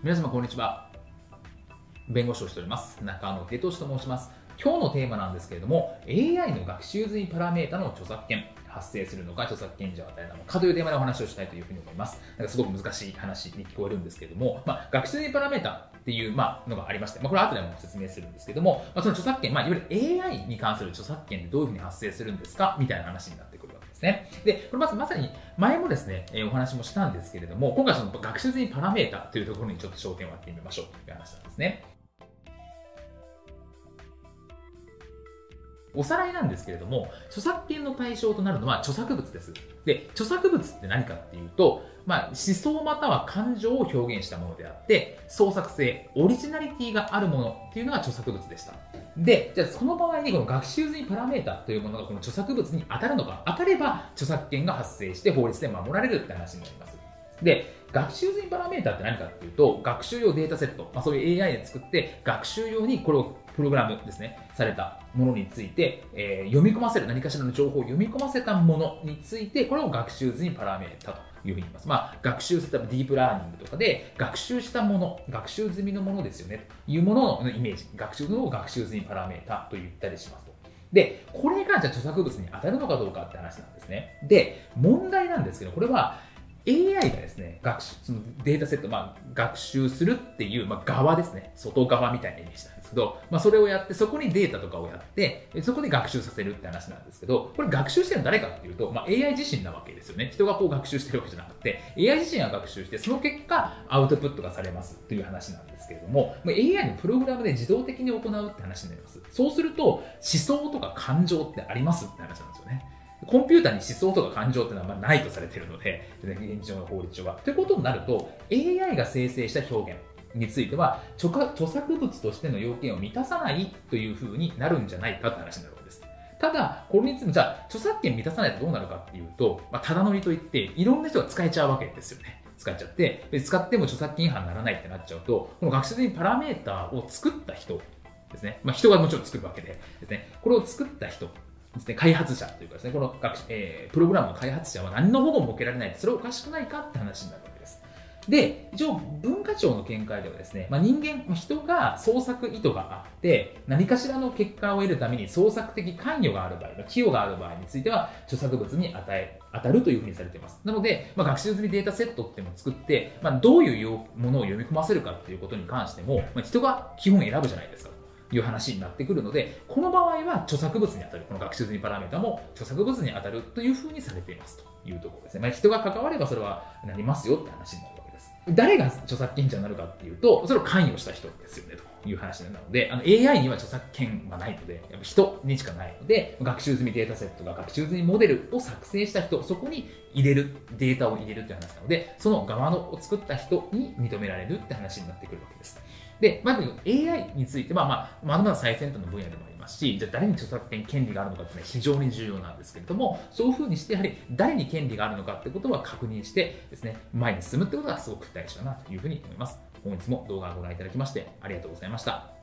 皆様こんにちは。弁護士をしております。中野秀俊と申します。今日のテーマなんですけれども AI の学習済みパラメータの著作権発生するのか著作権者を与えなのかというテーマでお話をしたいというふうに思います。なんかすごく難しい話に聞こえるんですけれども、まあ、学習済みパラメータっていう、まあ、のがありまして、まあ、これは後でも説明するんですけども、まあ、その著作権、まあ、いわゆる AI に関する著作権ってどういうふうに発生するんですかみたいな話になってくる。ですね。で、これまずまさに前もですね、えー、お話もしたんですけれども、今回その学習済みパラメータというところにちょっと焦点を当ててみましょうという話なんですね。おさらいなんですけれども、著作権の対象となるのは著作物です。で、著作物って何かっていうと、まあ、思想または感情を表現したものであって、創作性、オリジナリティがあるものっていうのが著作物でした。で、じゃあその場合にこの学習済みパラメータというものがこの著作物に当たるのか、当たれば著作権が発生して法律で守られるって話になります。で、学習済みパラメータって何かっていうと、学習用データセット、まあ、そういう AI で作って、学習用にこれをプログラムですね、されたものについて、えー、読み込ませる、何かしらの情報を読み込ませたものについて、これを学習済みパラメータというふうに言います。まあ、学習したディープラーニングとかで、学習したもの、学習済みのものですよね、というもののイメージ、学習のを学習済みパラメータと言ったりしますと。で、これがじゃあ著作物に当たるのかどうかって話なんですね。で、問題なんですけど、これは AI がですね、学習、そのデータセット、まあ、学習するっていう、まあ、側ですね、外側みたいなイメージなんですけど、まあ、それをやって、そこにデータとかをやって、そこで学習させるって話なんですけど、これ学習してるの誰かっていうと、まあ、AI 自身なわけですよね。人がこう学習してるわけじゃなくて、AI 自身が学習して、その結果、アウトプットがされますという話なんですけれども、まあ、AI のプログラムで自動的に行うって話になります。そうすると、思想とか感情ってありますって話なんですよね。コンピューターに思想とか感情っていうのはまあないとされているので、現状の法律上は。ということになると、AI が生成した表現については著、作物としての要件を満たさないというふうになるんじゃないかって話になるわけです。ただ、これについて、じゃあ、著作権満たさないとどうなるかっていうと、まあ、ただ乗りといって、いろんな人が使えちゃうわけですよね。使っちゃって、使っても著作権違反にならないってなっちゃうと、この学習的パラメーターを作った人ですね。まあ、人がもちろん作るわけでですね。これを作った人ですね、開発者というかですね、この学、えー、プログラムの開発者は何の保護も受けられない、それはおかしくないかって話になるわけです。で、一応文化庁の見解ではですね、まあ、人間、人が創作意図があって、何かしらの結果を得るために創作的関与がある場合、寄与がある場合については、著作物に与え、当たるというふうにされています。なので、まあ、学習済みデータセットっていうのを作って、まあ、どういうものを読み込ませるかっていうことに関しても、まあ、人が基本選ぶじゃないですか。いう話になってくるので、この場合は著作物に当たる、この学習済みパラメータも著作物に当たるというふうにされていますというところですね。まあ、人が関わればそれはなりますよって話になるわけです。誰が著作権者になるかっていうと、それを関与した人ですよねという話なので、あの AI には著作権はないので、やっぱ人にしかないので、学習済みデータセットが学習済みモデルを作成した人、そこに入れる、データを入れるって話なので、その側のを作った人に認められるって話になってくるわけです。で、まず AI については、まあ、まだまだ最先端の分野でもありますし、じゃあ誰に著作権権利があるのかっていうのは非常に重要なんですけれども、そういうふうにして、やはり誰に権利があるのかってことは確認してですね、前に進むってことがすごく大事だなというふうに思います。本日も動画をご覧いただきましてありがとうございました。